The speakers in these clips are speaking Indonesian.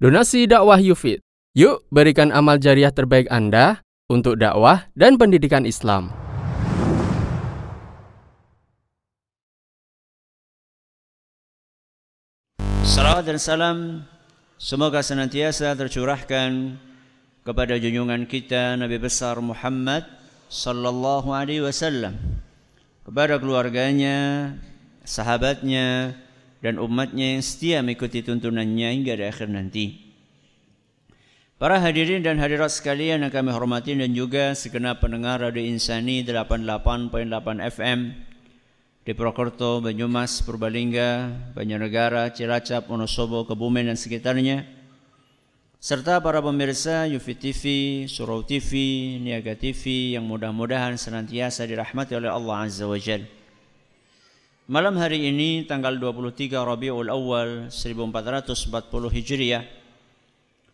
Donasi dakwah Yufid. Yuk berikan amal jariah terbaik Anda untuk dakwah dan pendidikan Islam. Salawat dan salam semoga senantiasa tercurahkan kepada junjungan kita Nabi besar Muhammad sallallahu alaihi wasallam kepada keluarganya, sahabatnya dan umatnya yang setia mengikuti tuntunannya hingga di akhir nanti. Para hadirin dan hadirat sekalian yang kami hormati dan juga segenap pendengar Radio Insani 88.8 FM di Purwokerto, Banyumas, Purbalingga, Banjarnegara, Cilacap, Wonosobo, Kebumen dan sekitarnya serta para pemirsa Yufi TV, Surau TV, Niaga TV yang mudah-mudahan senantiasa dirahmati oleh Allah Azza wa Jalla. Malam hari ini tanggal 23 Rabiul Awal 1440 Hijriah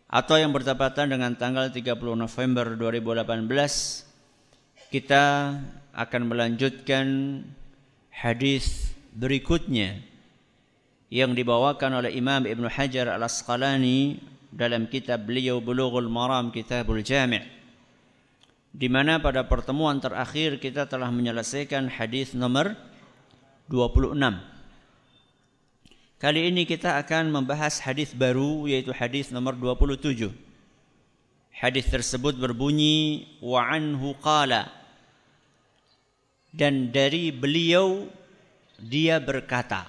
atau yang bertepatan dengan tanggal 30 November 2018 kita akan melanjutkan hadis berikutnya yang dibawakan oleh Imam Ibn Hajar Al-Asqalani dalam kitab beliau Bulughul Maram Kitabul Jami' di mana pada pertemuan terakhir kita telah menyelesaikan hadis nomor 26. Kali ini kita akan membahas hadis baru yaitu hadis nomor 27. Hadis tersebut berbunyi wa anhu qala dan dari beliau dia berkata.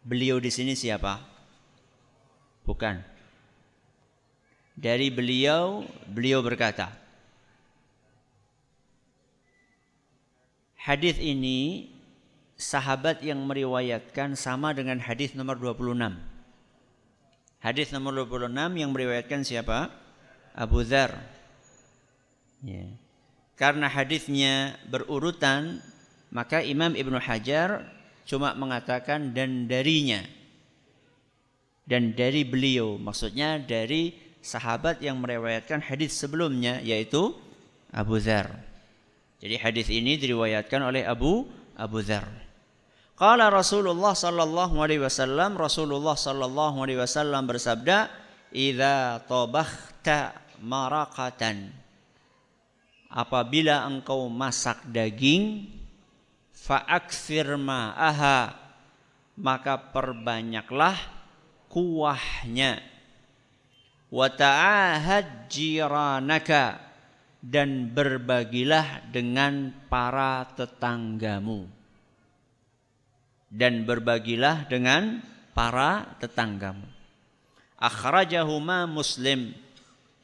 Beliau di sini siapa? Bukan. Dari beliau, beliau berkata. Hadis ini sahabat yang meriwayatkan sama dengan hadis nomor 26. Hadis nomor 26 yang meriwayatkan siapa? Abu Dhar. Ya. Karena hadisnya berurutan, maka Imam Ibnu Hajar cuma mengatakan dan darinya. Dan dari beliau, maksudnya dari sahabat yang meriwayatkan hadis sebelumnya yaitu Abu Dhar. Jadi hadis ini diriwayatkan oleh Abu Abu Dhar. Qala Rasulullah sallallahu alaihi wasallam Rasulullah sallallahu alaihi wasallam bersabda, "Idza tabakhta maraqatan" Apabila engkau masak daging, fa'aksir ma'aha, maka perbanyaklah kuahnya. Wa ta'ahad jiranaka, dan berbagilah dengan para tetanggamu. Dan berbagilah dengan para tetanggamu. Akhrajahuma muslim.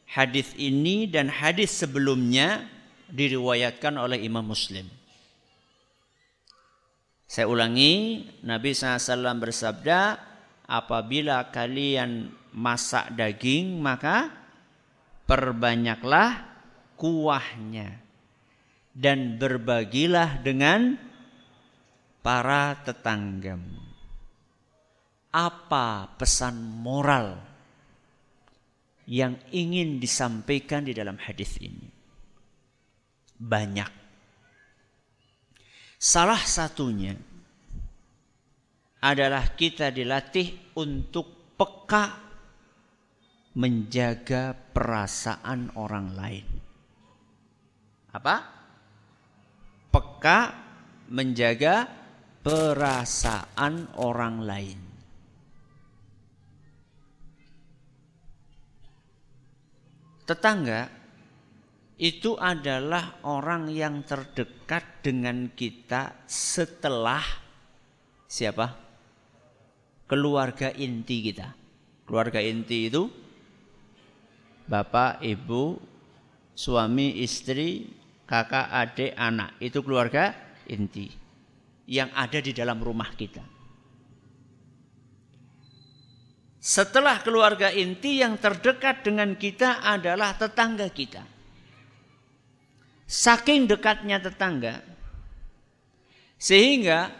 Hadis ini dan hadis sebelumnya diriwayatkan oleh Imam Muslim. Saya ulangi, Nabi SAW bersabda, apabila kalian masak daging, maka perbanyaklah kuahnya dan berbagilah dengan para tetanggamu. Apa pesan moral yang ingin disampaikan di dalam hadis ini? Banyak. Salah satunya adalah kita dilatih untuk peka menjaga perasaan orang lain. Apa? Peka menjaga perasaan orang lain. Tetangga itu adalah orang yang terdekat dengan kita setelah siapa? Keluarga inti kita. Keluarga inti itu bapak, ibu, suami, istri, kakak, adik, anak. Itu keluarga inti yang ada di dalam rumah kita. Setelah keluarga inti yang terdekat dengan kita adalah tetangga kita. Saking dekatnya tetangga sehingga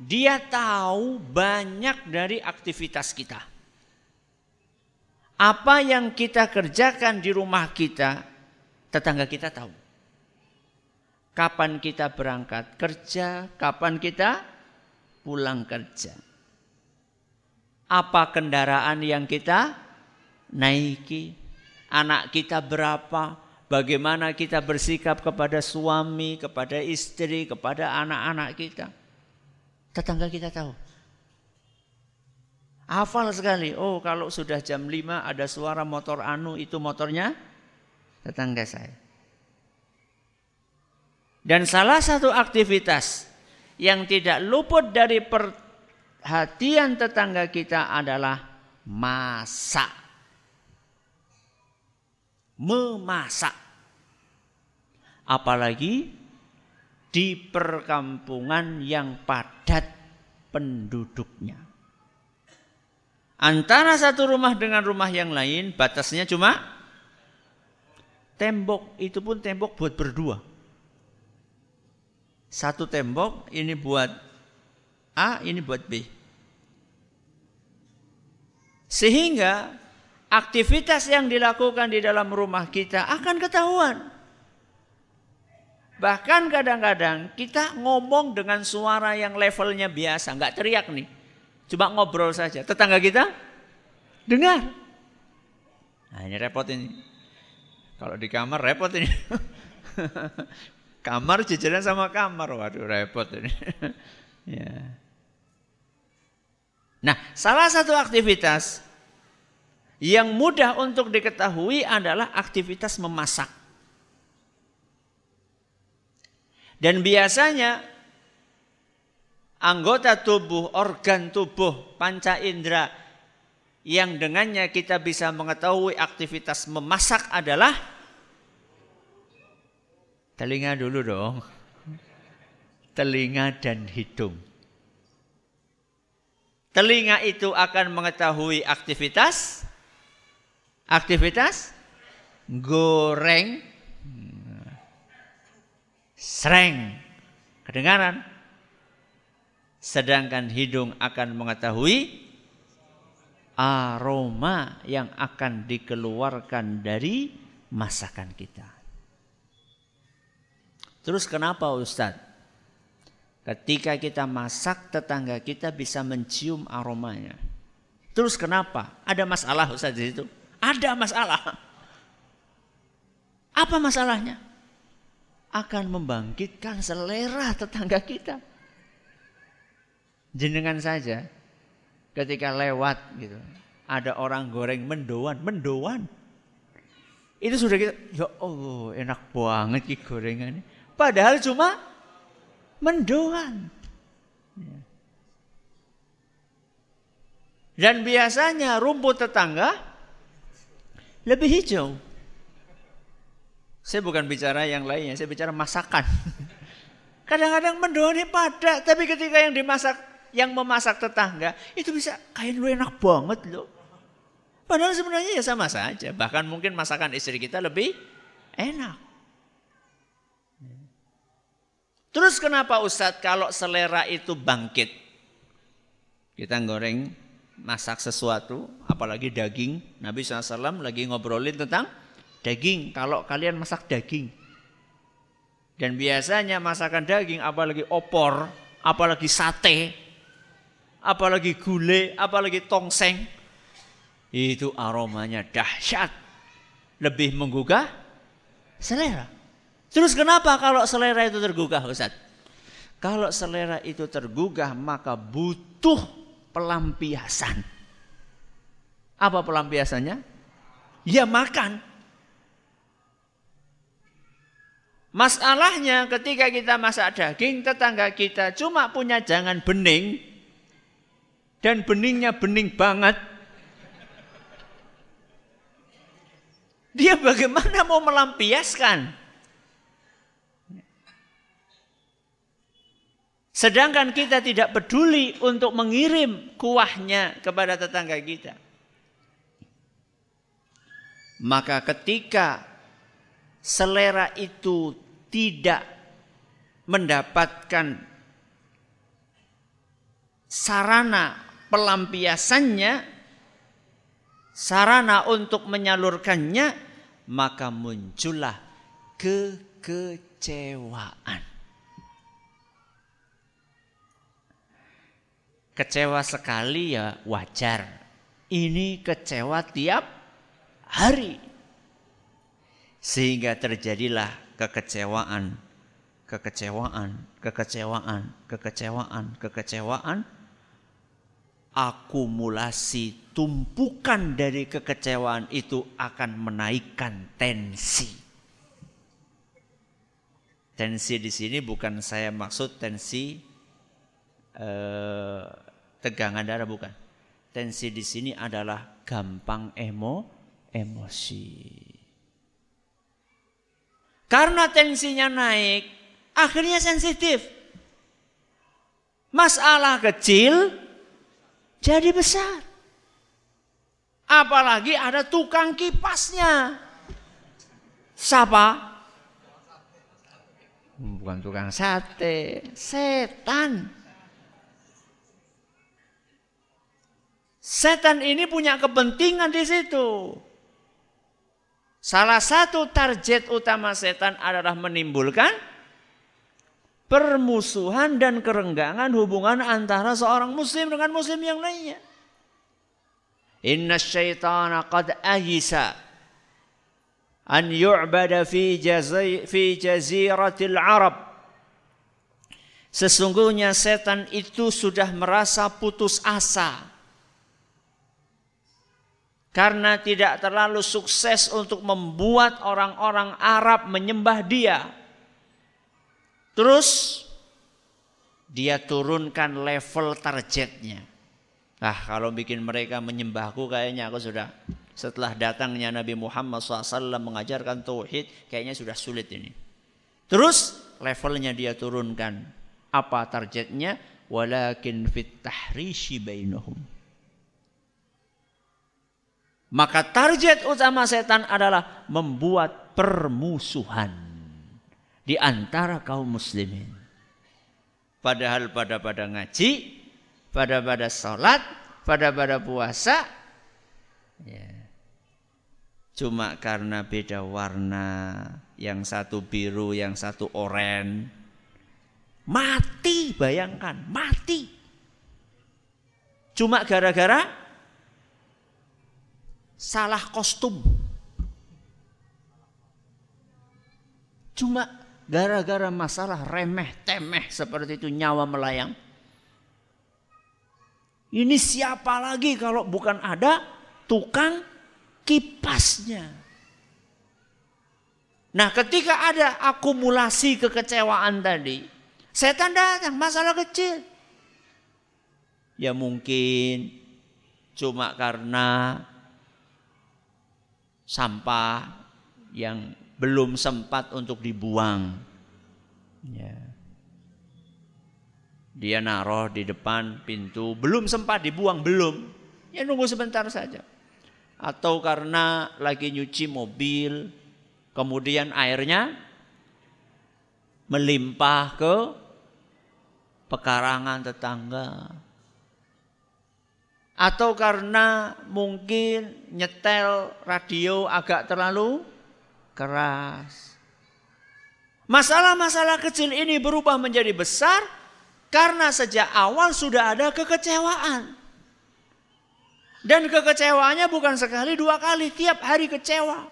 dia tahu banyak dari aktivitas kita. Apa yang kita kerjakan di rumah kita, tetangga kita tahu. Kapan kita berangkat kerja, kapan kita pulang kerja apa kendaraan yang kita naiki? Anak kita berapa? Bagaimana kita bersikap kepada suami, kepada istri, kepada anak-anak kita? Tetangga kita tahu. Hafal sekali. Oh, kalau sudah jam 5 ada suara motor anu, itu motornya tetangga saya. Dan salah satu aktivitas yang tidak luput dari perhatian tetangga kita adalah masak. Memasak. Apalagi di perkampungan yang padat penduduknya. Antara satu rumah dengan rumah yang lain batasnya cuma tembok. Itu pun tembok buat berdua. Satu tembok ini buat A, ini buat B. Sehingga aktivitas yang dilakukan di dalam rumah kita akan ketahuan. Bahkan kadang-kadang kita ngomong dengan suara yang levelnya biasa, nggak teriak nih. Cuma ngobrol saja. Tetangga kita dengar. Nah ini repot ini. Kalau di kamar repot ini. Kamar jajaran sama kamar, waduh repot ini. ya. Nah, salah satu aktivitas yang mudah untuk diketahui adalah aktivitas memasak. Dan biasanya anggota tubuh, organ tubuh, panca indera yang dengannya kita bisa mengetahui aktivitas memasak adalah Telinga dulu dong. Telinga dan hidung. Telinga itu akan mengetahui aktivitas aktivitas goreng sreng kedengaran sedangkan hidung akan mengetahui aroma yang akan dikeluarkan dari masakan kita. Terus kenapa Ustadz? Ketika kita masak tetangga kita bisa mencium aromanya. Terus kenapa? Ada masalah Ustadz di situ? Ada masalah. Apa masalahnya? Akan membangkitkan selera tetangga kita. Jenengan saja ketika lewat gitu. Ada orang goreng mendoan, mendoan. Itu sudah kita, ya Allah enak banget ki gorengannya. Padahal cuma mendoan. Dan biasanya rumput tetangga lebih hijau. Saya bukan bicara yang lainnya, saya bicara masakan. Kadang-kadang mendoan ini pada, tapi ketika yang dimasak, yang memasak tetangga, itu bisa kain lu enak banget loh. Padahal sebenarnya ya sama saja. Bahkan mungkin masakan istri kita lebih enak. Terus kenapa Ustadz kalau selera itu bangkit? Kita goreng, masak sesuatu, apalagi daging. Nabi SAW lagi ngobrolin tentang daging. Kalau kalian masak daging. Dan biasanya masakan daging, apalagi opor, apalagi sate, apalagi gulai, apalagi tongseng. Itu aromanya dahsyat. Lebih menggugah selera. Terus kenapa kalau selera itu tergugah Ustaz? Kalau selera itu tergugah maka butuh pelampiasan. Apa pelampiasannya? Ya makan. Masalahnya ketika kita masak daging, tetangga kita cuma punya jangan bening dan beningnya bening banget. Dia bagaimana mau melampiaskan? Sedangkan kita tidak peduli untuk mengirim kuahnya kepada tetangga kita. Maka ketika selera itu tidak mendapatkan sarana pelampiasannya, sarana untuk menyalurkannya, maka muncullah kekecewaan. Kecewa sekali ya wajar. Ini kecewa tiap hari. Sehingga terjadilah kekecewaan, kekecewaan, kekecewaan, kekecewaan, kekecewaan, akumulasi tumpukan dari kekecewaan itu akan menaikkan tensi. Tensi di sini bukan saya maksud tensi eh, tegangan darah bukan. Tensi di sini adalah gampang emo, emosi. Karena tensinya naik, akhirnya sensitif. Masalah kecil jadi besar. Apalagi ada tukang kipasnya. Siapa? Bukan tukang sate, setan. Setan ini punya kepentingan di situ. Salah satu target utama setan adalah menimbulkan permusuhan dan kerenggangan hubungan antara seorang muslim dengan muslim yang lainnya. Inna syaitana qad ahisa an yu'bada fi, fi jaziratil Arab. Sesungguhnya setan itu sudah merasa putus asa karena tidak terlalu sukses untuk membuat orang-orang Arab menyembah dia. Terus dia turunkan level targetnya. Nah kalau bikin mereka menyembahku kayaknya aku sudah setelah datangnya Nabi Muhammad SAW mengajarkan tauhid kayaknya sudah sulit ini. Terus levelnya dia turunkan. Apa targetnya? Walakin fit tahrishi bainahum maka target utama setan adalah membuat permusuhan di antara kaum muslimin. Padahal pada pada ngaji, pada pada sholat, pada pada puasa, ya. cuma karena beda warna, yang satu biru, yang satu oranye, mati bayangkan, mati. Cuma gara-gara salah kostum. Cuma gara-gara masalah remeh temeh seperti itu nyawa melayang. Ini siapa lagi kalau bukan ada tukang kipasnya. Nah ketika ada akumulasi kekecewaan tadi. Setan datang masalah kecil. Ya mungkin cuma karena sampah yang belum sempat untuk dibuang. Ya. Dia naruh di depan pintu, belum sempat dibuang, belum. Ya nunggu sebentar saja. Atau karena lagi nyuci mobil, kemudian airnya melimpah ke pekarangan tetangga atau karena mungkin nyetel radio agak terlalu keras. Masalah-masalah kecil ini berubah menjadi besar karena sejak awal sudah ada kekecewaan. Dan kekecewaannya bukan sekali dua kali, tiap hari kecewa.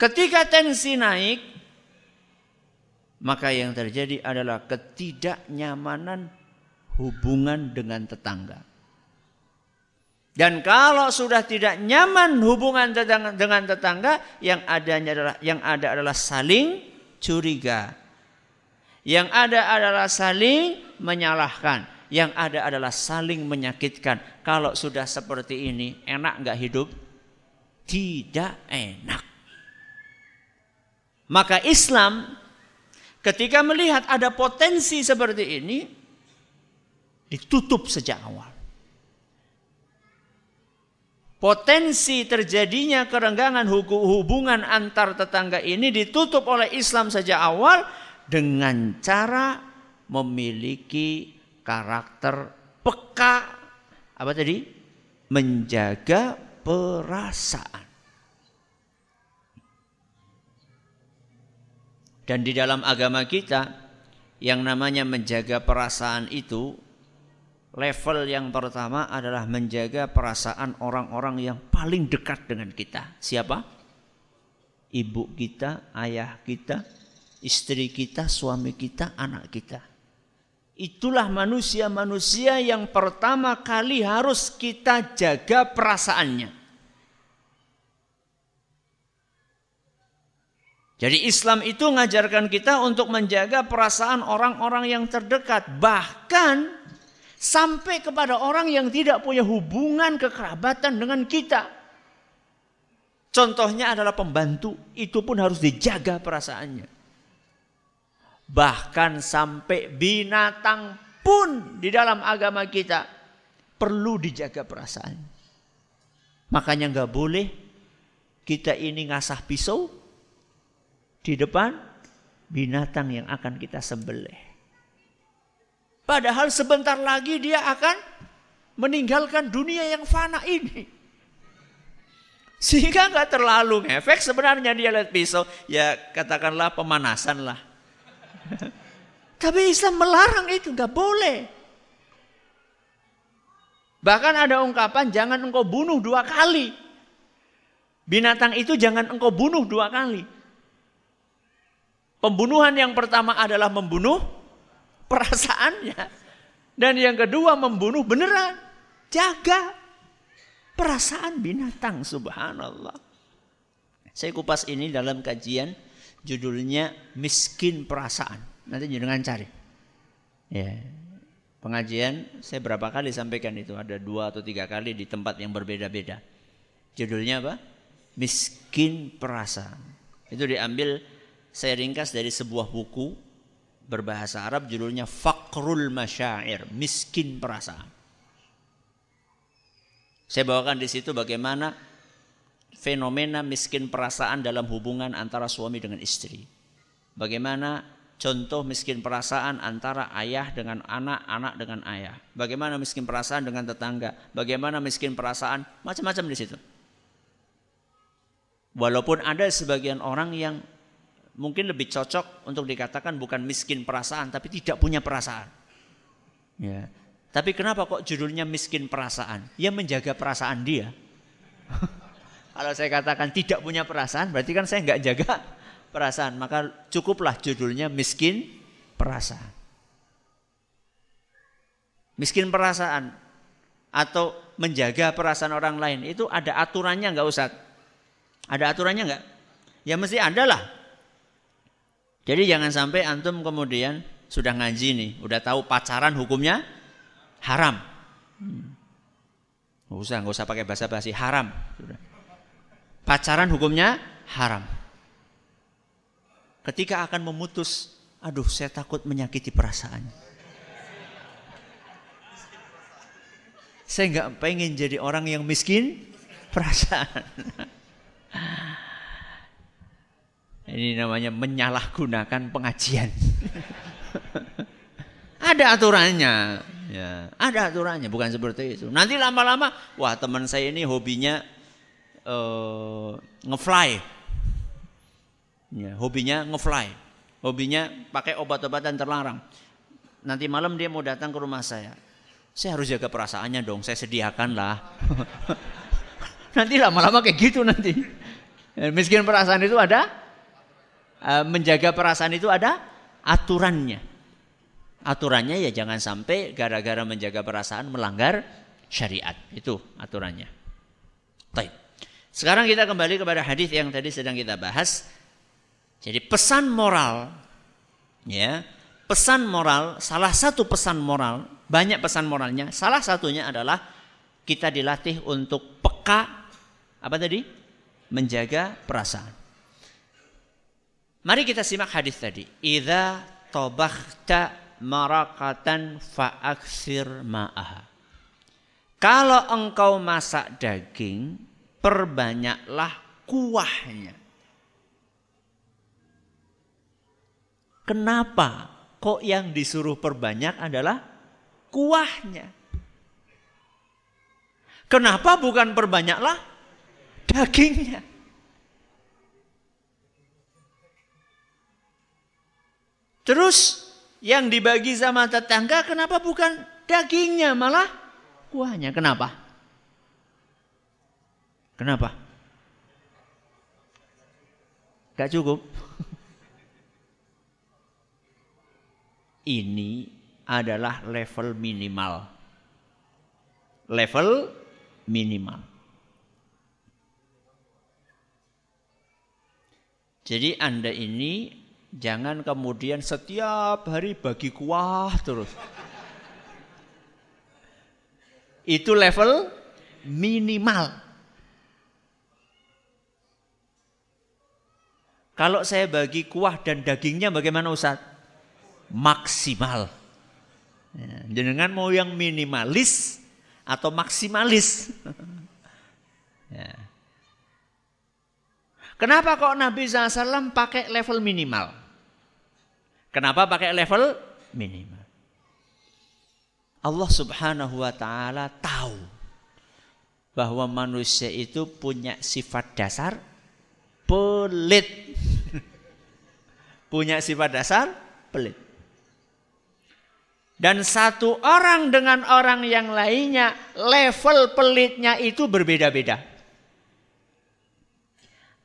Ketika tensi naik, maka yang terjadi adalah ketidaknyamanan hubungan dengan tetangga. Dan kalau sudah tidak nyaman hubungan dengan tetangga, yang adanya adalah yang ada adalah saling curiga. Yang ada adalah saling menyalahkan. Yang ada adalah saling menyakitkan. Kalau sudah seperti ini, enak nggak hidup? Tidak enak. Maka Islam ketika melihat ada potensi seperti ini, ditutup sejak awal. Potensi terjadinya kerenggangan hubungan antar tetangga ini ditutup oleh Islam sejak awal dengan cara memiliki karakter peka apa tadi? Menjaga perasaan. Dan di dalam agama kita yang namanya menjaga perasaan itu Level yang pertama adalah menjaga perasaan orang-orang yang paling dekat dengan kita. Siapa? Ibu kita, ayah kita, istri kita, suami kita, anak kita. Itulah manusia-manusia yang pertama kali harus kita jaga perasaannya. Jadi Islam itu mengajarkan kita untuk menjaga perasaan orang-orang yang terdekat. Bahkan sampai kepada orang yang tidak punya hubungan kekerabatan dengan kita. Contohnya adalah pembantu, itu pun harus dijaga perasaannya. Bahkan sampai binatang pun di dalam agama kita perlu dijaga perasaan. Makanya nggak boleh kita ini ngasah pisau di depan binatang yang akan kita sembelih. Padahal sebentar lagi dia akan meninggalkan dunia yang fana ini. Sehingga nggak terlalu efek sebenarnya dia lihat pisau. Ya katakanlah pemanasan lah. Tapi Islam melarang itu, nggak boleh. Bahkan ada ungkapan jangan engkau bunuh dua kali. Binatang itu jangan engkau bunuh dua kali. Pembunuhan yang pertama adalah membunuh perasaannya. Dan yang kedua membunuh beneran. Jaga perasaan binatang subhanallah. Saya kupas ini dalam kajian judulnya miskin perasaan. Nanti jangan cari. Ya. Pengajian saya berapa kali sampaikan itu ada dua atau tiga kali di tempat yang berbeda-beda. Judulnya apa? Miskin perasaan. Itu diambil saya ringkas dari sebuah buku berbahasa Arab judulnya Fakrul Masyair, miskin perasaan. Saya bawakan di situ bagaimana fenomena miskin perasaan dalam hubungan antara suami dengan istri. Bagaimana contoh miskin perasaan antara ayah dengan anak, anak dengan ayah. Bagaimana miskin perasaan dengan tetangga, bagaimana miskin perasaan macam-macam di situ. Walaupun ada sebagian orang yang mungkin lebih cocok untuk dikatakan bukan miskin perasaan tapi tidak punya perasaan. Ya. Tapi kenapa kok judulnya miskin perasaan? Ya menjaga perasaan dia. Kalau saya katakan tidak punya perasaan berarti kan saya nggak jaga perasaan. Maka cukuplah judulnya miskin perasaan. Miskin perasaan atau menjaga perasaan orang lain itu ada aturannya nggak usah? Ada aturannya nggak? Ya mesti ada lah. Jadi jangan sampai antum kemudian sudah ngaji nih, udah tahu pacaran hukumnya haram. Hmm. Gak usah, gak usah pakai bahasa basi haram. Pacaran hukumnya haram. Ketika akan memutus, aduh saya takut menyakiti perasaan. Saya nggak pengen jadi orang yang miskin perasaan. Ini namanya menyalahgunakan pengajian. ada aturannya. Ya, ada aturannya, bukan seperti itu. Nanti lama-lama, wah teman saya ini hobinya uh, ngefly. Ya, hobinya ngefly. Hobinya pakai obat-obatan terlarang. Nanti malam dia mau datang ke rumah saya. Saya harus jaga perasaannya dong, saya sediakan lah. nanti lama-lama kayak gitu nanti. Miskin perasaan itu ada Eh, menjaga perasaan itu ada aturannya. Aturannya ya jangan sampai gara-gara menjaga perasaan melanggar syariat. Itu aturannya. Baik. Sekarang kita kembali kepada hadis yang tadi sedang kita bahas. Jadi pesan moral ya, pesan moral, salah satu pesan moral, banyak pesan moralnya. Salah satunya adalah kita dilatih untuk peka apa tadi? Menjaga perasaan. Mari kita simak hadis tadi. Idza tabakhta marakatan fa'aksir ma'aha. Kalau engkau masak daging, perbanyaklah kuahnya. Kenapa? Kok yang disuruh perbanyak adalah kuahnya? Kenapa bukan perbanyaklah dagingnya? Terus yang dibagi sama tetangga kenapa bukan dagingnya malah kuahnya. Kenapa? Kenapa? Gak cukup. Ini adalah level minimal. Level minimal. Jadi Anda ini jangan kemudian setiap hari bagi kuah terus. Itu level minimal. Kalau saya bagi kuah dan dagingnya bagaimana Ustaz? Maksimal. Ya, jenengan mau yang minimalis atau maksimalis? ya. Kenapa kok Nabi SAW pakai level minimal? Kenapa pakai level minimal? Allah Subhanahu wa taala tahu bahwa manusia itu punya sifat dasar pelit. Punya sifat dasar pelit. Dan satu orang dengan orang yang lainnya level pelitnya itu berbeda-beda.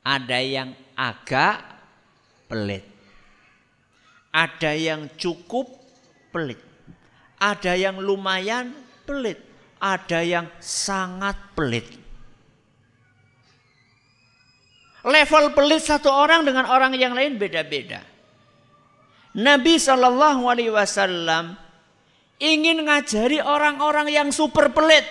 Ada yang agak pelit. Ada yang cukup pelit. Ada yang lumayan pelit. Ada yang sangat pelit. Level pelit satu orang dengan orang yang lain beda-beda. Nabi Shallallahu Alaihi Wasallam ingin ngajari orang-orang yang super pelit.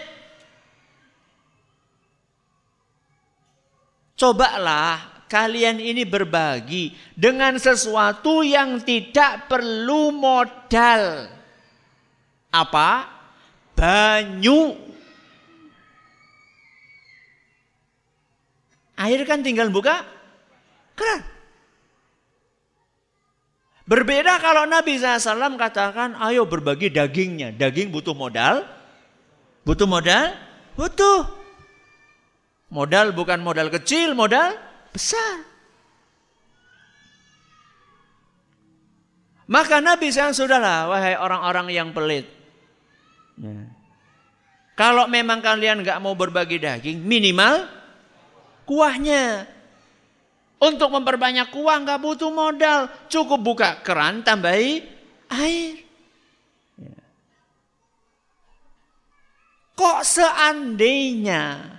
Cobalah kalian ini berbagi dengan sesuatu yang tidak perlu modal. Apa? Banyu Air kan tinggal buka keran. Berbeda kalau Nabi SAW katakan, ayo berbagi dagingnya. Daging butuh modal. Butuh modal? Butuh. Modal bukan modal kecil, modal besar. Maka Nabi SAW sudahlah, wahai orang-orang yang pelit. Ya. Kalau memang kalian nggak mau berbagi daging, minimal kuahnya. Untuk memperbanyak kuah nggak butuh modal, cukup buka keran tambahi air. Ya. Kok seandainya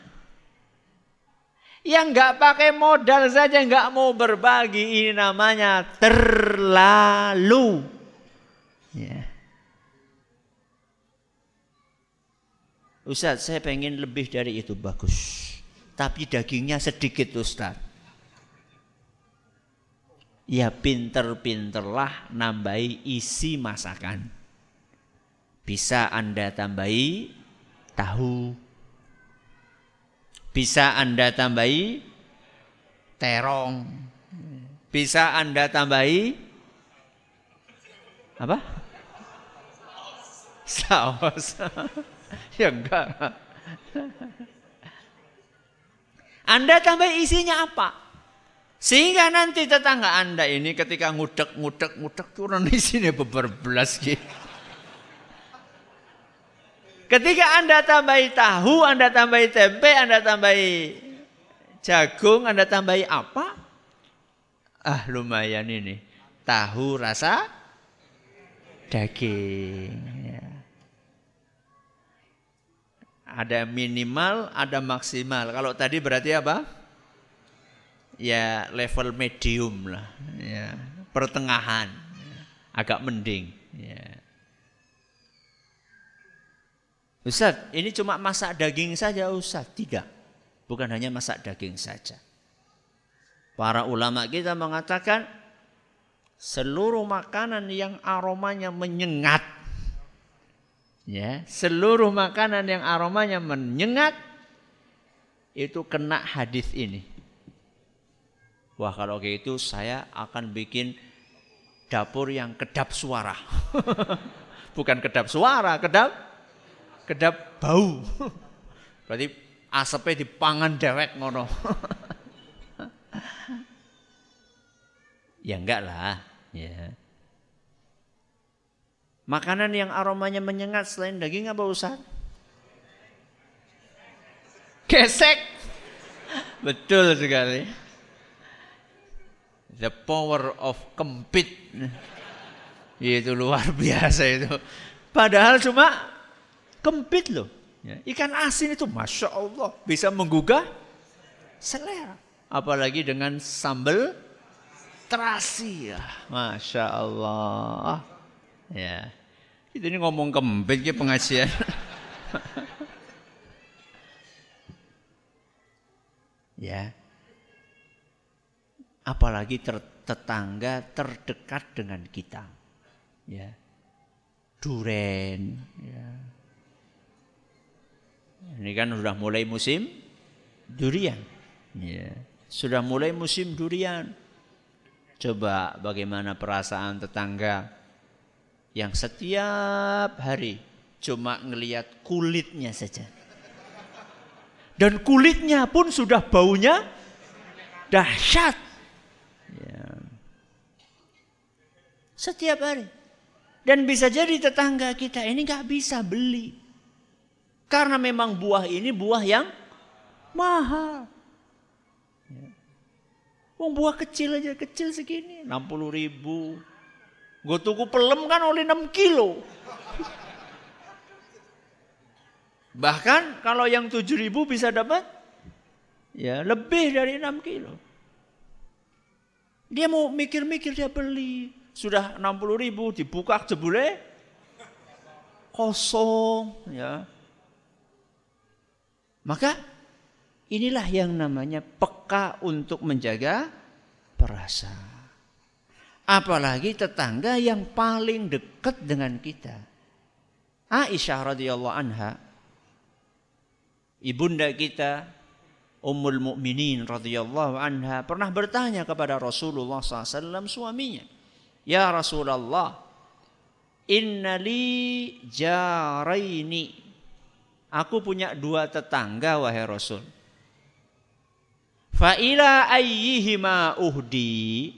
yang nggak pakai modal saja nggak mau berbagi ini namanya terlalu. Ya. Ustaz, saya pengen lebih dari itu bagus tapi dagingnya sedikit Ustaz. Ya pinter-pinterlah nambahi isi masakan. Bisa Anda tambahi tahu. Bisa Anda tambahi terong. Bisa Anda tambahi apa? Saus. ya enggak. Anda tambah isinya apa? Sehingga nanti tetangga Anda ini ketika ngudek, ngudek, ngudek turun isinya beberbelas gitu. Ketika Anda tambahi tahu, Anda tambahi tempe, Anda tambahi jagung, Anda tambahi apa? Ah lumayan ini. Tahu rasa daging. Ya. Ada minimal, ada maksimal. Kalau tadi berarti apa? Ya level medium lah, ya pertengahan, ya. agak mending. Ya. Ustaz, ini cuma masak daging saja Ustaz? Tidak. Bukan hanya masak daging saja. Para ulama kita mengatakan seluruh makanan yang aromanya menyengat ya seluruh makanan yang aromanya menyengat itu kena hadis ini. Wah kalau kayak itu saya akan bikin dapur yang kedap suara. Bukan kedap suara, kedap kedap bau. Berarti asapnya dipangan dewek ngono. ya enggak lah, ya. Makanan yang aromanya menyengat selain daging apa Ustaz? Gesek. Betul sekali. The power of kempit. Itu luar biasa itu. Padahal cuma kempit loh. Ya, ikan asin itu Masya Allah bisa menggugah selera. Apalagi dengan sambal terasi ya. Masya Allah. Ya. Itu ini ngomong kempit ke pengajian. ya. Apalagi ter tetangga terdekat dengan kita. Ya. Duren, ya. Ini kan sudah mulai musim durian. Ya. Sudah mulai musim durian. Coba bagaimana perasaan tetangga yang setiap hari cuma ngelihat kulitnya saja. Dan kulitnya pun sudah baunya dahsyat. Ya. Setiap hari. Dan bisa jadi tetangga kita ini nggak bisa beli. Karena memang buah ini buah yang mahal. Ya. Wong buah kecil aja, kecil segini, 60 ribu, Gue tuku pelem kan oleh 6 kilo. Bahkan kalau yang 7 ribu bisa dapat ya lebih dari 6 kilo. Dia mau mikir-mikir dia beli. Sudah 60 ribu dibuka jebule kosong ya. Maka inilah yang namanya peka untuk menjaga perasaan. Apalagi tetangga yang paling dekat dengan kita. Aisyah radhiyallahu anha ibunda kita Ummul Mukminin radhiyallahu anha pernah bertanya kepada Rasulullah SAW suaminya, "Ya Rasulullah, innali jaraini." Aku punya dua tetangga wahai Rasul. Fa ila ayyihima uhdi?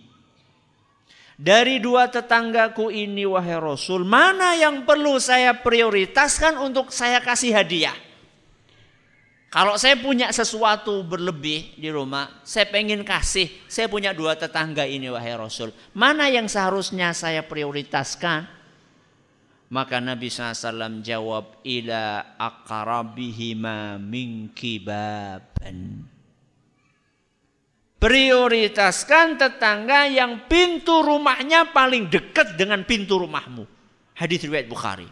Dari dua tetanggaku ini wahai Rasul, mana yang perlu saya prioritaskan untuk saya kasih hadiah? Kalau saya punya sesuatu berlebih di rumah, saya pengen kasih, saya punya dua tetangga ini wahai Rasul. Mana yang seharusnya saya prioritaskan? Maka Nabi SAW jawab, ila akarabihima min kibaban. Prioritaskan tetangga yang pintu rumahnya paling dekat dengan pintu rumahmu. Hadis riwayat Bukhari.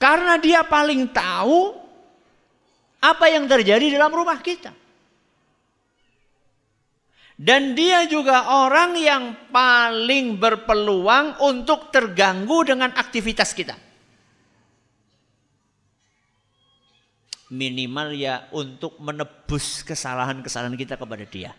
Karena dia paling tahu apa yang terjadi dalam rumah kita. Dan dia juga orang yang paling berpeluang untuk terganggu dengan aktivitas kita. minimal ya untuk menebus kesalahan-kesalahan kita kepada dia.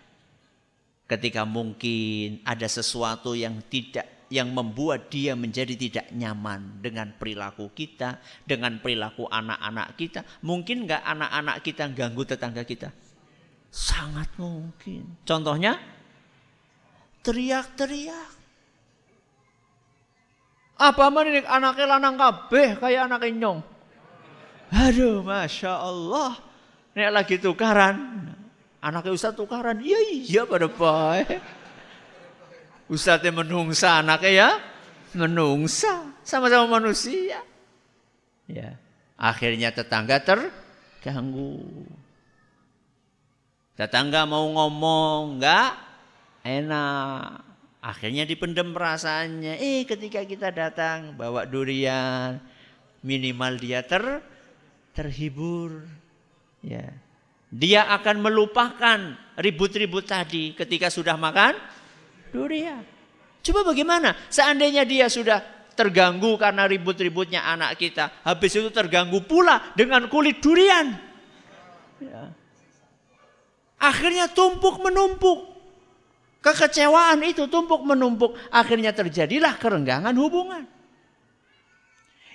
Ketika mungkin ada sesuatu yang tidak yang membuat dia menjadi tidak nyaman dengan perilaku kita, dengan perilaku anak-anak kita. Mungkin nggak anak-anak kita ganggu tetangga kita? Sangat mungkin. Contohnya, teriak-teriak. Apa mana anaknya lanang kabeh kayak anak nyong. Aduh, masya Allah. Nek lagi tukaran, anaknya Ustaz tukaran, iya iya pada baik. Ustaznya menungsa anaknya ya, menungsa sama-sama manusia. Ya, akhirnya tetangga terganggu. Tetangga mau ngomong enggak enak. Akhirnya dipendem perasaannya. Eh ketika kita datang bawa durian, minimal dia ter terhibur. Ya. Dia akan melupakan ribut-ribut tadi ketika sudah makan durian. Coba bagaimana? Seandainya dia sudah terganggu karena ribut-ributnya anak kita. Habis itu terganggu pula dengan kulit durian. Ya. Akhirnya tumpuk menumpuk. Kekecewaan itu tumpuk menumpuk. Akhirnya terjadilah kerenggangan hubungan.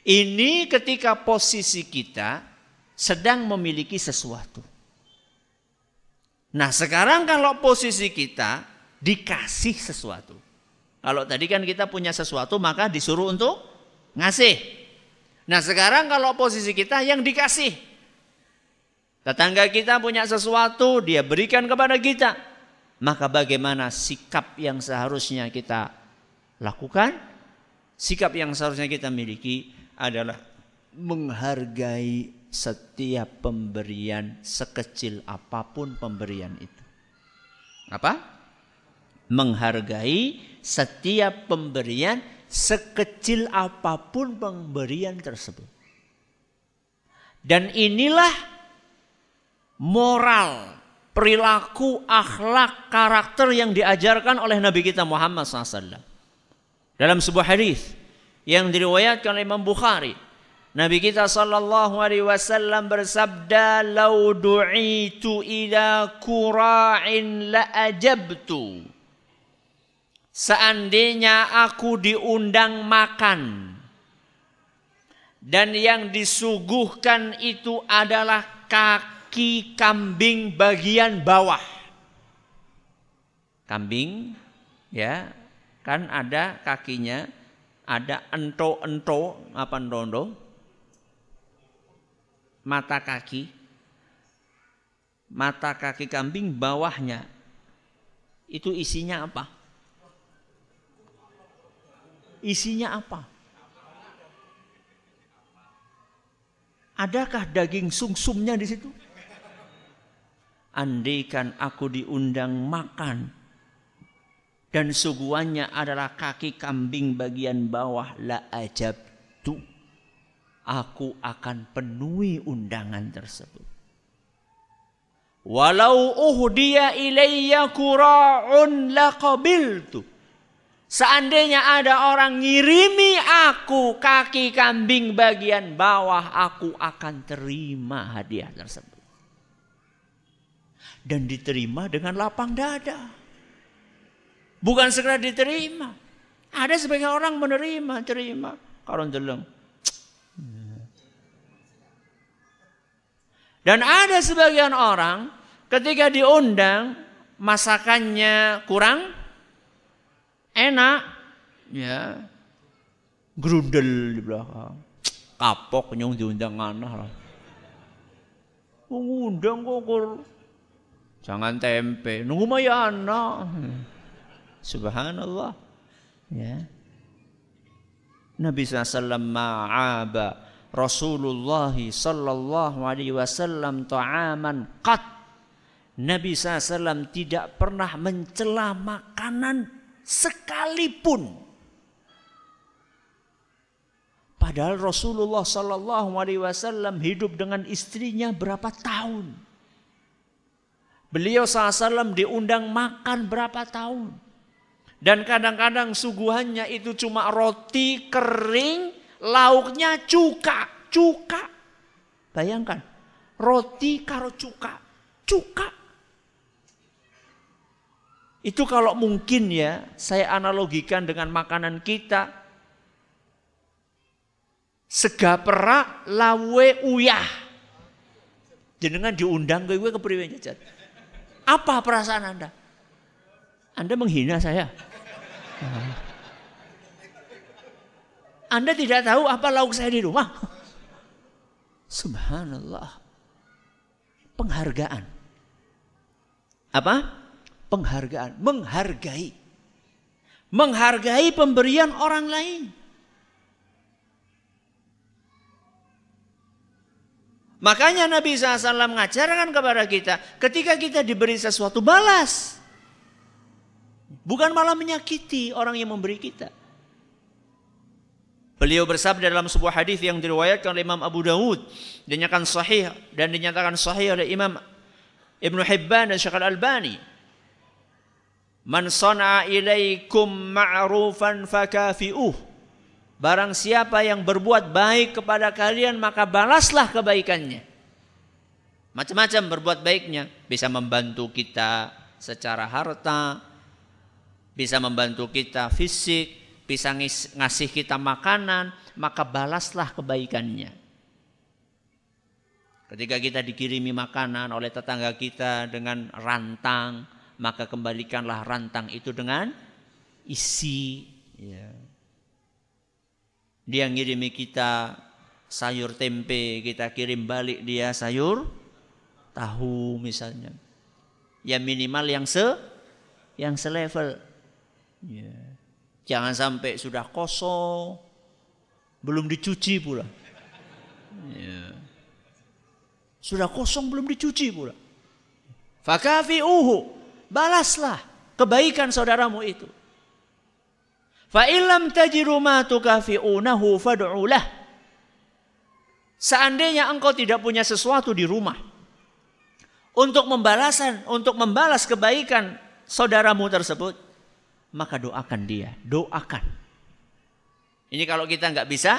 Ini ketika posisi kita sedang memiliki sesuatu. Nah sekarang kalau posisi kita dikasih sesuatu. Kalau tadi kan kita punya sesuatu maka disuruh untuk ngasih. Nah sekarang kalau posisi kita yang dikasih. Tetangga kita punya sesuatu, dia berikan kepada kita. Maka bagaimana sikap yang seharusnya kita lakukan? Sikap yang seharusnya kita miliki adalah menghargai setiap pemberian sekecil apa pun pemberian itu. Apa? Menghargai setiap pemberian sekecil apa pun pemberian tersebut. Dan inilah moral, perilaku, akhlak, karakter yang diajarkan oleh Nabi kita Muhammad SAW. Dalam sebuah hadis yang diriwayatkan oleh Imam Bukhari Nabi kita sallallahu alaihi wasallam bersabda, "Lau du'itu ila qura'in la ajabtu." Seandainya aku diundang makan dan yang disuguhkan itu adalah kaki kambing bagian bawah. Kambing ya, kan ada kakinya, ada ento-ento apa ento mata kaki, mata kaki kambing bawahnya itu isinya apa? Isinya apa? Adakah daging sumsumnya di situ? Andaikan aku diundang makan dan suguhannya adalah kaki kambing bagian bawah la ajab tu aku akan penuhi undangan tersebut. Walau uhdiya ilayya kura'un laqabiltu. Seandainya ada orang ngirimi aku kaki kambing bagian bawah, aku akan terima hadiah tersebut. Dan diterima dengan lapang dada. Bukan segera diterima. Ada sebagian orang menerima, terima. Kalau deleng, Dan ada sebagian orang ketika diundang masakannya kurang enak, ya grundel di belakang. Kapok nyong diundang anak lah. Mengundang kok Jangan tempe, nunggu maya anak. Subhanallah. Ya. Nabi SAW ma'aba Rasulullah sallallahu alaihi wasallam ta'aman qat Nabi SAW tidak pernah mencela makanan sekalipun. Padahal Rasulullah Sallallahu Alaihi Wasallam hidup dengan istrinya berapa tahun? Beliau SAW diundang makan berapa tahun? Dan kadang-kadang suguhannya itu cuma roti kering lauknya cuka, cuka. Bayangkan, roti karo cuka, cuka. Itu kalau mungkin ya, saya analogikan dengan makanan kita. Sega perak, lawe uyah. Jenengan diundang ke gue kepriwe jajan. Apa perasaan Anda? Anda menghina saya. Anda tidak tahu apa lauk saya di rumah. Subhanallah. Penghargaan. Apa? Penghargaan. Menghargai. Menghargai pemberian orang lain. Makanya Nabi SAW mengajarkan kepada kita, ketika kita diberi sesuatu balas. Bukan malah menyakiti orang yang memberi kita. Beliau bersabda dalam sebuah hadis yang diriwayatkan oleh Imam Abu Dawud dinyatakan sahih dan dinyatakan sahih oleh Imam Ibnu Hibban dan Syekh Al-Albani. Man sana'a ilaikum ma'rufan fakafi'uh. Barang siapa yang berbuat baik kepada kalian maka balaslah kebaikannya. Macam-macam berbuat baiknya, bisa membantu kita secara harta, bisa membantu kita fisik, bisa ngasih kita makanan, maka balaslah kebaikannya. Ketika kita dikirimi makanan oleh tetangga kita dengan rantang, maka kembalikanlah rantang itu dengan isi. Ya. Dia ngirimi kita sayur tempe, kita kirim balik dia sayur tahu misalnya. Ya minimal yang se yang selevel. Ya. Jangan sampai sudah kosong, belum dicuci pula. Ya. Sudah kosong belum dicuci pula. Fakafi'uhu. Balaslah kebaikan saudaramu itu. Fa illam tajiru ma tukafi'unahu fad'ulah. Seandainya engkau tidak punya sesuatu di rumah untuk membalasan, untuk membalas kebaikan saudaramu tersebut, maka doakan dia, doakan. Ini kalau kita nggak bisa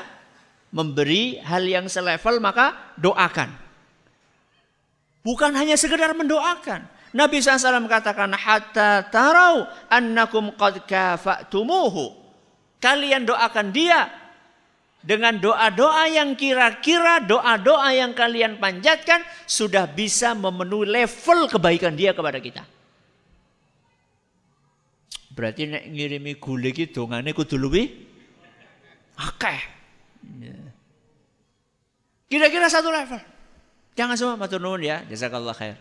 memberi hal yang selevel maka doakan. Bukan hanya sekedar mendoakan. Nabi SAW katakan hatta tarau annakum qad kafa'tumuhu. Kalian doakan dia dengan doa-doa yang kira-kira doa-doa yang kalian panjatkan sudah bisa memenuhi level kebaikan dia kepada kita. Berarti nek ngirimi gule iki dongane kudu luwih akeh. Kira-kira satu level. Jangan semua matur nuwun ya, jazakallah khair.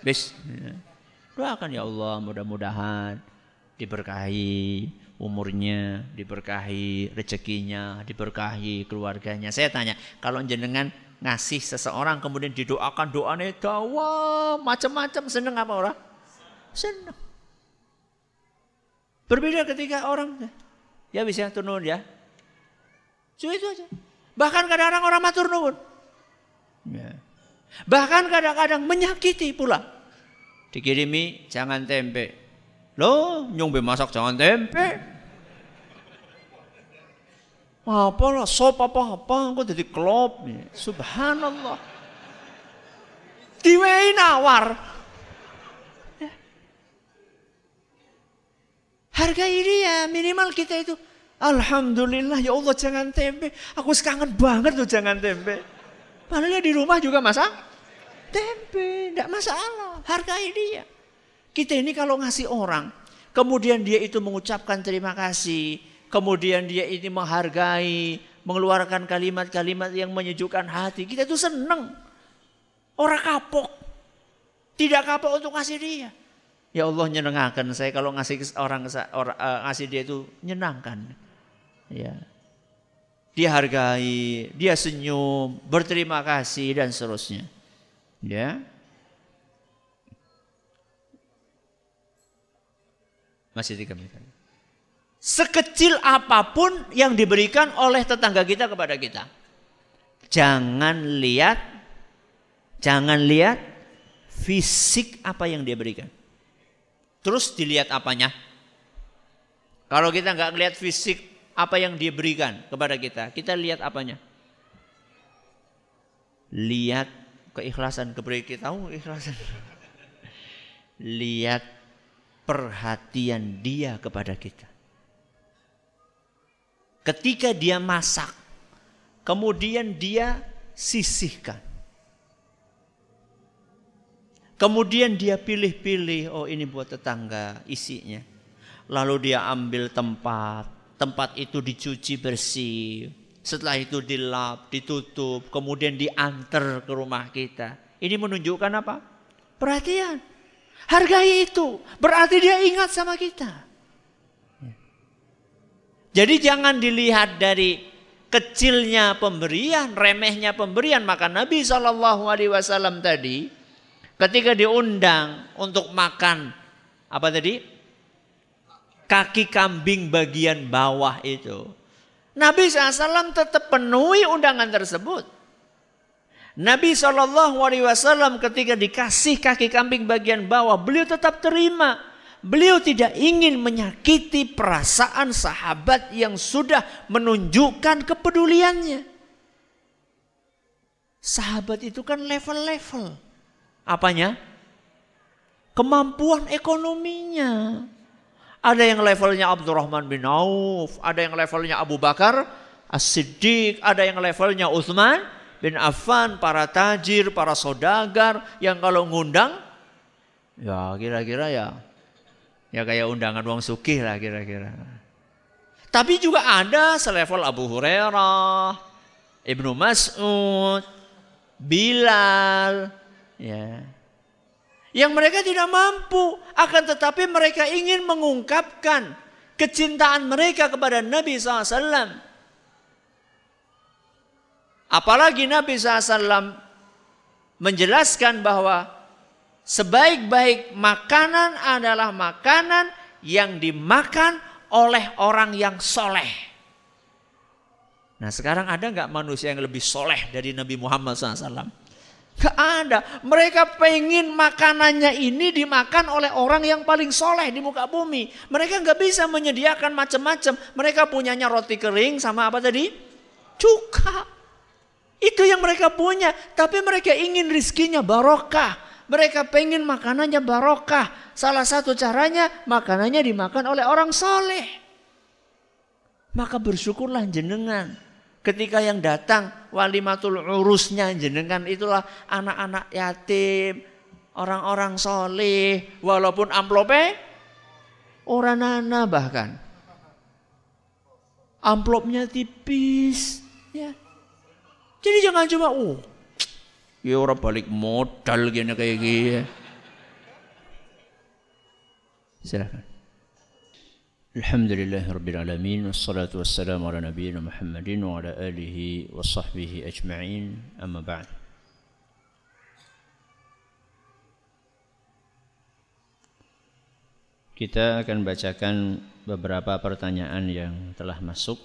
Bis. Ya. Doakan ya Allah mudah-mudahan diberkahi umurnya, diberkahi rezekinya, diberkahi keluarganya. Saya tanya, kalau jenengan ngasih seseorang kemudian didoakan doanya dawa macam-macam seneng apa orang? Seneng. Berbeda ketika orang ya bisa turun ya. Cuma itu aja. Bahkan kadang-kadang orang matur nuwun. Ya. Bahkan kadang-kadang menyakiti pula. Dikirimi jangan tempe. Loh, nyombe masak jangan tempe. Apa lah, sop apa-apa, kok jadi klop. Subhanallah. Diwei nawar. Harga ini ya minimal kita itu. Alhamdulillah ya Allah jangan tempe. Aku kangen banget tuh jangan tempe. Padahal di rumah juga masak tempe. Tidak masalah. Harga ini ya. Kita ini kalau ngasih orang, kemudian dia itu mengucapkan terima kasih, kemudian dia ini menghargai, mengeluarkan kalimat-kalimat yang menyejukkan hati, kita itu senang. Orang kapok. Tidak kapok untuk ngasih dia. Ya Allah nyenengkan saya kalau ngasih orang, uh, ngasih dia itu nyenangkan. Ya. Dia hargai, dia senyum, berterima kasih dan seterusnya. Ya. Masih tiga menit. Sekecil apa pun yang diberikan oleh tetangga kita kepada kita. Jangan lihat, jangan lihat fisik apa yang dia berikan. Terus dilihat apanya. Kalau kita nggak lihat fisik apa yang dia berikan kepada kita, kita lihat apanya. Lihat keikhlasan kepada kita, oh ikhlasan. lihat perhatian dia kepada kita. Ketika dia masak, kemudian dia sisihkan. Kemudian dia pilih-pilih, oh ini buat tetangga isinya. Lalu dia ambil tempat, tempat itu dicuci bersih. Setelah itu dilap, ditutup, kemudian diantar ke rumah kita. Ini menunjukkan apa? Perhatian. Hargai itu. Berarti dia ingat sama kita. Jadi jangan dilihat dari kecilnya pemberian, remehnya pemberian. Maka Nabi Wasallam tadi ketika diundang untuk makan apa tadi kaki kambing bagian bawah itu, Nabi SAW tetap penuhi undangan tersebut. Nabi SAW ketika dikasih kaki kambing bagian bawah, beliau tetap terima. Beliau tidak ingin menyakiti perasaan sahabat yang sudah menunjukkan kepeduliannya. Sahabat itu kan level-level. Apanya? Kemampuan ekonominya. Ada yang levelnya Abdurrahman bin Auf, ada yang levelnya Abu Bakar As-Siddiq, ada yang levelnya Uthman bin Affan, para tajir, para sodagar yang kalau ngundang ya kira-kira ya Ya kayak undangan uang sugih lah kira-kira. Tapi juga ada selevel Abu Hurairah, Ibnu Mas'ud, Bilal, ya. Yang mereka tidak mampu, akan tetapi mereka ingin mengungkapkan kecintaan mereka kepada Nabi SAW. Apalagi Nabi SAW menjelaskan bahwa sebaik-baik makanan adalah makanan yang dimakan oleh orang yang soleh. Nah sekarang ada nggak manusia yang lebih soleh dari Nabi Muhammad SAW? Gak ada. Mereka pengen makanannya ini dimakan oleh orang yang paling soleh di muka bumi. Mereka nggak bisa menyediakan macam-macam. Mereka punyanya roti kering sama apa tadi? Cuka. Itu yang mereka punya. Tapi mereka ingin rizkinya barokah. Mereka pengen makanannya barokah. Salah satu caranya makanannya dimakan oleh orang soleh. Maka bersyukurlah jenengan. Ketika yang datang walimatul urusnya jenengan itulah anak-anak yatim. Orang-orang soleh. Walaupun amplopnya orang nana bahkan. Amplopnya tipis. Ya. Jadi jangan cuma, oh Ya orang balik modal gini kayak gini. Silakan. Alhamdulillah Rabbil Alamin Wassalatu wassalamu ala nabiyina Muhammadin Wa ala alihi wa sahbihi ajma'in Amma ba'd Kita akan bacakan beberapa pertanyaan yang telah masuk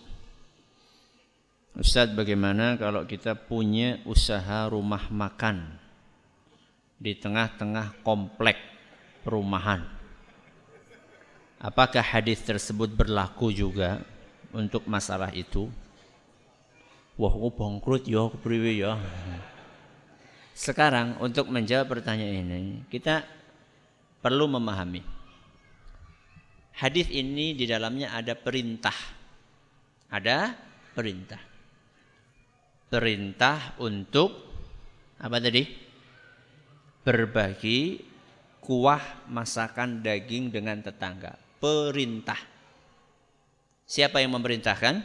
Ustadz bagaimana kalau kita punya usaha rumah makan di tengah-tengah komplek perumahan? Apakah hadis tersebut berlaku juga untuk masalah itu? Wah, aku bangkrut ya, kepriwe ya. Sekarang untuk menjawab pertanyaan ini, kita perlu memahami. Hadis ini di dalamnya ada perintah. Ada perintah perintah untuk apa tadi? Berbagi kuah masakan daging dengan tetangga. Perintah. Siapa yang memerintahkan?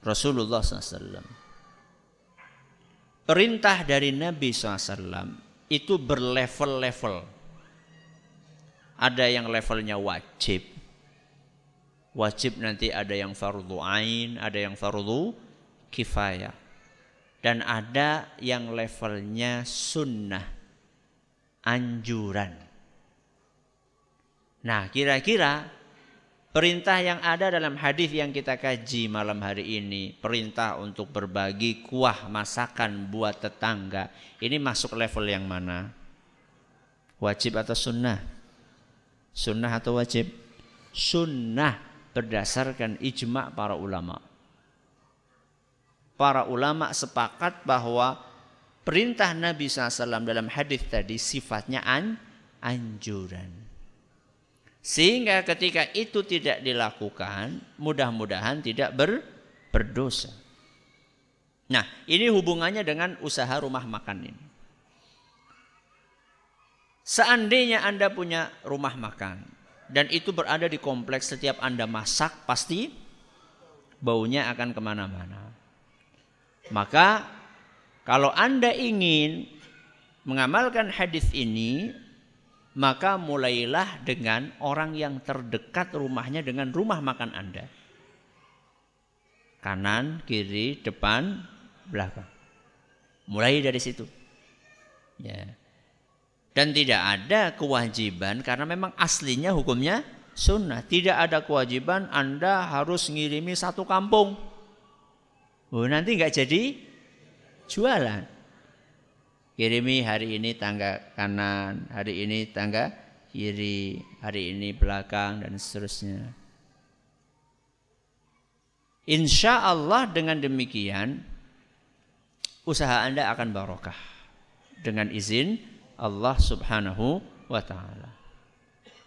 Rasulullah SAW. Perintah dari Nabi SAW itu berlevel-level. Ada yang levelnya wajib. Wajib nanti ada yang fardu ain, ada yang fardu kifayah dan ada yang levelnya sunnah anjuran. Nah, kira-kira perintah yang ada dalam hadis yang kita kaji malam hari ini, perintah untuk berbagi kuah masakan buat tetangga, ini masuk level yang mana? Wajib atau sunnah? Sunnah atau wajib? Sunnah berdasarkan ijma para ulama para ulama sepakat bahwa perintah Nabi SAW dalam hadis tadi sifatnya an, anjuran. Sehingga ketika itu tidak dilakukan, mudah-mudahan tidak ber, berdosa. Nah, ini hubungannya dengan usaha rumah makan ini. Seandainya Anda punya rumah makan dan itu berada di kompleks setiap Anda masak pasti baunya akan ke mana-mana. Maka kalau Anda ingin mengamalkan hadis ini, maka mulailah dengan orang yang terdekat rumahnya dengan rumah makan Anda. Kanan, kiri, depan, belakang. Mulai dari situ. Ya. Dan tidak ada kewajiban karena memang aslinya hukumnya sunnah. Tidak ada kewajiban Anda harus ngirimi satu kampung. Oh, nanti nggak jadi jualan. Kirimi hari ini tangga kanan, hari ini tangga kiri, hari ini belakang dan seterusnya. Insya Allah dengan demikian usaha Anda akan barokah dengan izin Allah Subhanahu wa taala.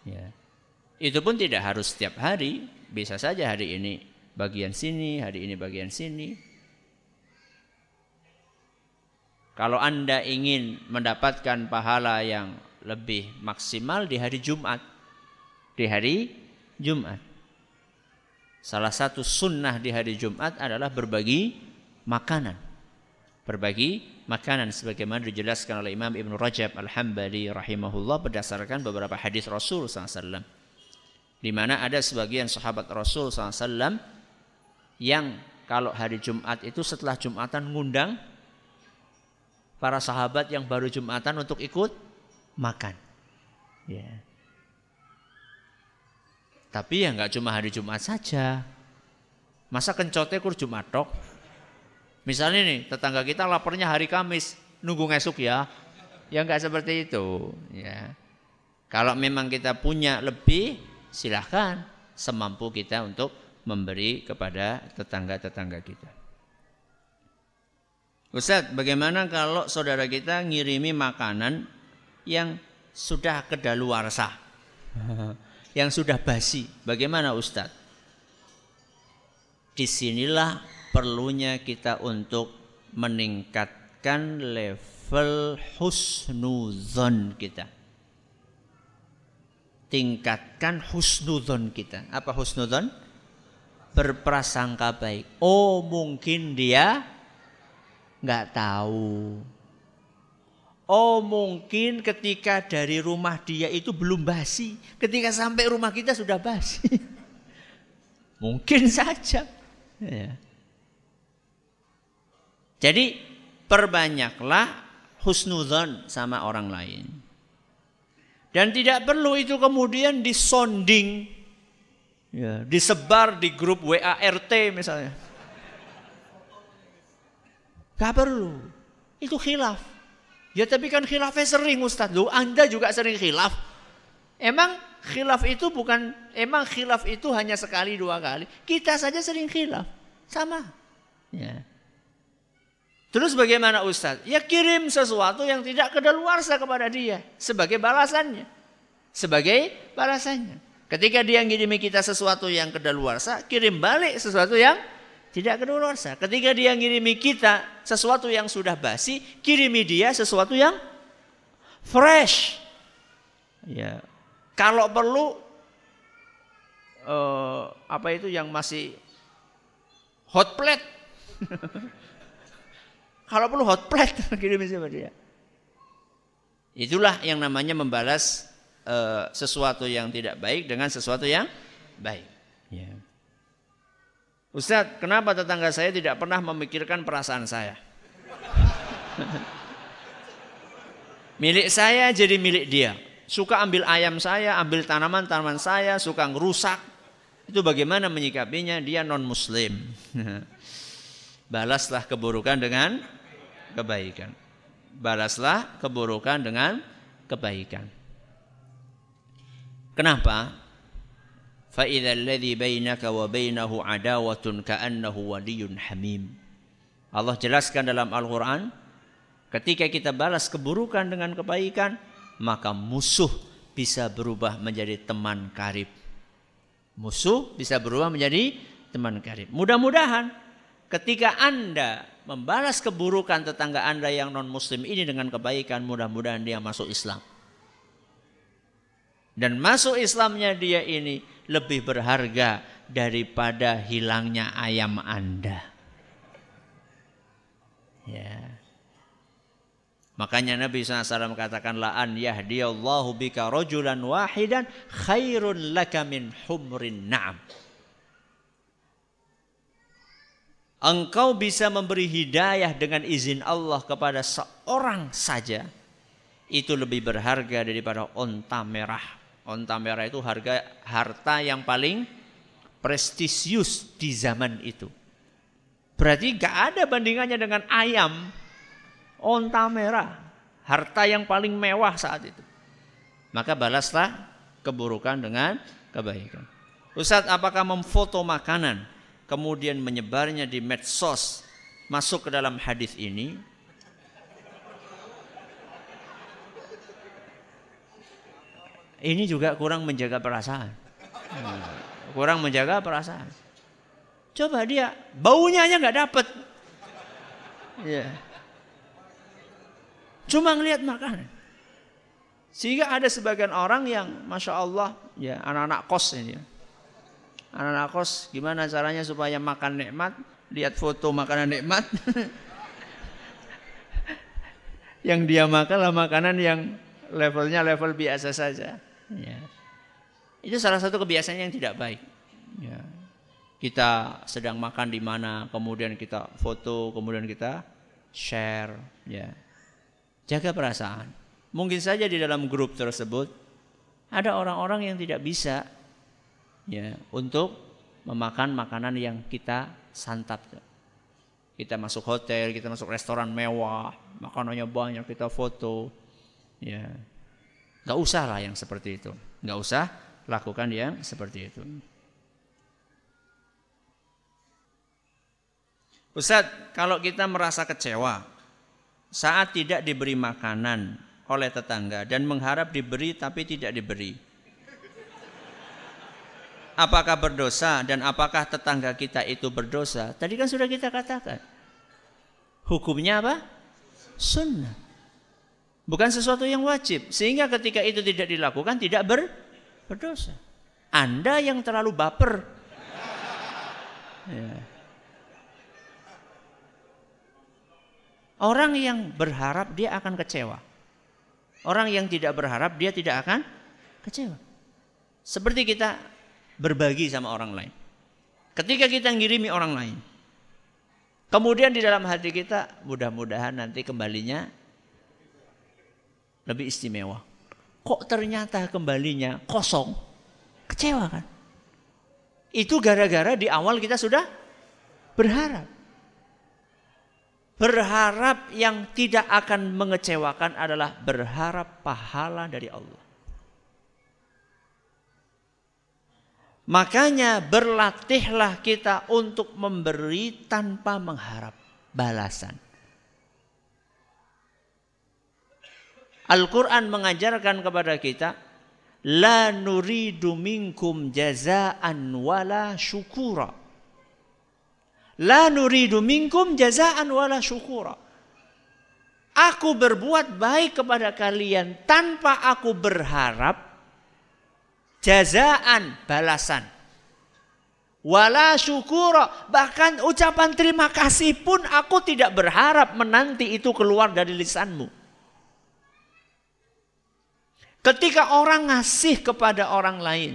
Ya. Itu pun tidak harus setiap hari, bisa saja hari ini bagian sini, hari ini bagian sini. Kalau Anda ingin mendapatkan pahala yang lebih maksimal di hari Jumat, di hari Jumat. Salah satu sunnah di hari Jumat adalah berbagi makanan. Berbagi makanan sebagaimana dijelaskan oleh Imam Ibn Rajab Al-Hambali rahimahullah berdasarkan beberapa hadis Rasul SAW. Di mana ada sebagian sahabat Rasul SAW yang kalau hari Jumat itu setelah Jumatan ngundang para sahabat yang baru Jumatan untuk ikut makan. Ya. Tapi ya nggak cuma hari Jumat saja. Masa kencotnya kur Jumat tok? Misalnya nih, tetangga kita laparnya hari Kamis, nunggu ngesuk ya. Ya nggak seperti itu, ya. Kalau memang kita punya lebih, silahkan semampu kita untuk memberi kepada tetangga-tetangga kita. Ustadz, bagaimana kalau saudara kita ngirimi makanan yang sudah kedaluarsa, yang sudah basi? Bagaimana Ustadz? Di sinilah perlunya kita untuk meningkatkan level husnuzon kita. Tingkatkan husnuzon kita. Apa husnuzon? Berprasangka baik. Oh mungkin dia nggak tahu. Oh mungkin ketika dari rumah dia itu belum basi. Ketika sampai rumah kita sudah basi. mungkin saja. Ya. Jadi perbanyaklah husnuzon sama orang lain. Dan tidak perlu itu kemudian disonding, ya, disebar di grup WA RT misalnya. Gak perlu. Itu khilaf. Ya tapi kan khilafnya sering Ustaz. Loh, Anda juga sering khilaf. Emang khilaf itu bukan, emang khilaf itu hanya sekali dua kali. Kita saja sering khilaf. Sama. Ya. Terus bagaimana Ustaz? Ya kirim sesuatu yang tidak kedaluarsa kepada dia sebagai balasannya. Sebagai balasannya. Ketika dia ngirimi kita sesuatu yang kedaluarsa, kirim balik sesuatu yang tidak kedaluarsa. Ketika dia ngirimi kita sesuatu yang sudah basi, kirimi dia sesuatu yang fresh. Ya. Kalau perlu uh, apa itu yang masih hot plate Kalau perlu hot plate kirim sama dia. Itulah yang namanya membalas uh, sesuatu yang tidak baik dengan sesuatu yang baik. Ya. Ustadz, kenapa tetangga saya tidak pernah memikirkan perasaan saya? milik saya jadi milik dia. Suka ambil ayam saya, ambil tanaman-tanaman saya, suka ngerusak. Itu bagaimana menyikapinya? Dia non muslim. Balaslah keburukan dengan kebaikan. Balaslah keburukan dengan kebaikan. Kenapa? فَإِذَا الَّذِي بَيْنَكَ وَبَيْنَهُ عَدَاوَةٌ كَأَنَّهُ وَلِيٌّ حَمِيمٌ Allah jelaskan dalam Al-Quran, ketika kita balas keburukan dengan kebaikan, maka musuh bisa berubah menjadi teman karib. Musuh bisa berubah menjadi teman karib. Mudah-mudahan ketika Anda membalas keburukan tetangga Anda yang non-muslim ini dengan kebaikan, mudah-mudahan dia masuk Islam. Dan masuk Islamnya dia ini lebih berharga daripada hilangnya ayam Anda. Ya. Makanya Nabi SAW katakan la an yahdiyallahu bika rajulan wahidan khairun laka min humrin na'am. engkau bisa memberi hidayah dengan izin Allah kepada seorang saja, itu lebih berharga daripada onta merah. Onta merah itu harga harta yang paling prestisius di zaman itu. Berarti gak ada bandingannya dengan ayam. Onta merah, harta yang paling mewah saat itu. Maka balaslah keburukan dengan kebaikan. Ustadz, apakah memfoto makanan kemudian menyebarnya di medsos masuk ke dalam hadis ini ini juga kurang menjaga perasaan kurang menjaga perasaan coba dia baunya aja nggak dapet ya cuma ngelihat makanan sehingga ada sebagian orang yang masya Allah ya anak-anak kos ini. Anak-anak kos gimana caranya supaya makan nikmat? Lihat foto makanan nikmat. yang dia makan lah makanan yang levelnya level biasa saja. Ya. Itu salah satu kebiasaan yang tidak baik. Ya. Kita sedang makan di mana, kemudian kita foto, kemudian kita share. Ya. Jaga perasaan. Mungkin saja di dalam grup tersebut ada orang-orang yang tidak bisa ya untuk memakan makanan yang kita santap. Kita masuk hotel, kita masuk restoran mewah, makanannya banyak, kita foto. Ya, nggak usah lah yang seperti itu. Nggak usah lakukan yang seperti itu. Ustadz, kalau kita merasa kecewa saat tidak diberi makanan oleh tetangga dan mengharap diberi tapi tidak diberi. Apakah berdosa dan apakah tetangga kita itu berdosa? Tadi kan sudah kita katakan. Hukumnya apa? Sunnah. Bukan sesuatu yang wajib. Sehingga ketika itu tidak dilakukan tidak ber, berdosa. Anda yang terlalu baper. Ya. Orang yang berharap dia akan kecewa. Orang yang tidak berharap dia tidak akan kecewa. Seperti kita berbagi sama orang lain. Ketika kita ngirimi orang lain. Kemudian di dalam hati kita mudah-mudahan nanti kembalinya lebih istimewa kok ternyata kembalinya kosong, kecewa kan? Itu gara-gara di awal kita sudah berharap. Berharap yang tidak akan mengecewakan adalah berharap pahala dari Allah. Makanya berlatihlah kita untuk memberi tanpa mengharap balasan. Al-Quran mengajarkan kepada kita La nuridu minkum jazaan wala syukura La nuridu minkum jazaan wala syukura Aku berbuat baik kepada kalian tanpa aku berharap jazaan balasan. Wala syukura bahkan ucapan terima kasih pun aku tidak berharap menanti itu keluar dari lisanmu. Ketika orang ngasih kepada orang lain.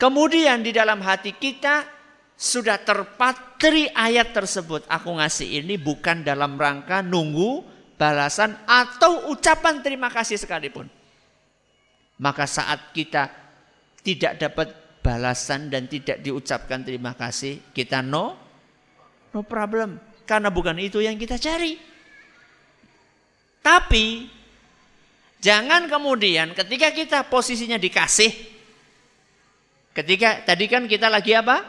Kemudian di dalam hati kita sudah terpatri ayat tersebut. Aku ngasih ini bukan dalam rangka nunggu balasan atau ucapan terima kasih sekalipun. Maka saat kita tidak dapat balasan dan tidak diucapkan terima kasih, kita no, no problem. Karena bukan itu yang kita cari. Tapi Jangan kemudian ketika kita posisinya dikasih, ketika tadi kan kita lagi apa?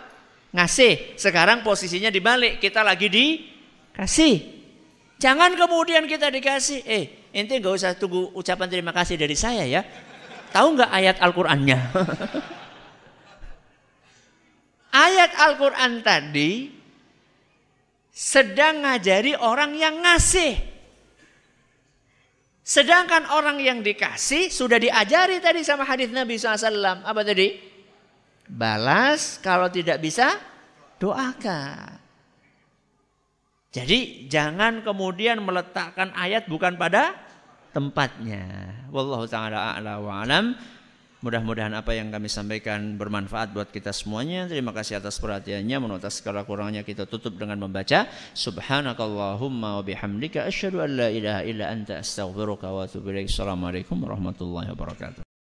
Ngasih. Sekarang posisinya dibalik, kita lagi dikasih. Jangan kemudian kita dikasih, eh ente gak usah tunggu ucapan terima kasih dari saya ya. Tahu nggak ayat Al-Qur'annya? ayat Al-Qur'an tadi sedang ngajari orang yang ngasih. Sedangkan orang yang dikasih sudah diajari tadi sama hadis Nabi SAW. Apa tadi? Balas kalau tidak bisa doakan. Jadi jangan kemudian meletakkan ayat bukan pada tempatnya. Wallahu taala a'la wa alam. Mudah-mudahan apa yang kami sampaikan bermanfaat buat kita semuanya. Terima kasih atas perhatiannya. Menurut segala kurangnya kita tutup dengan membaca Subhanakallahumma wa bihamdika asyhadu an la ilaha illa anta astaghfiruka wa atubu ilaik. Assalamualaikum warahmatullahi wabarakatuh.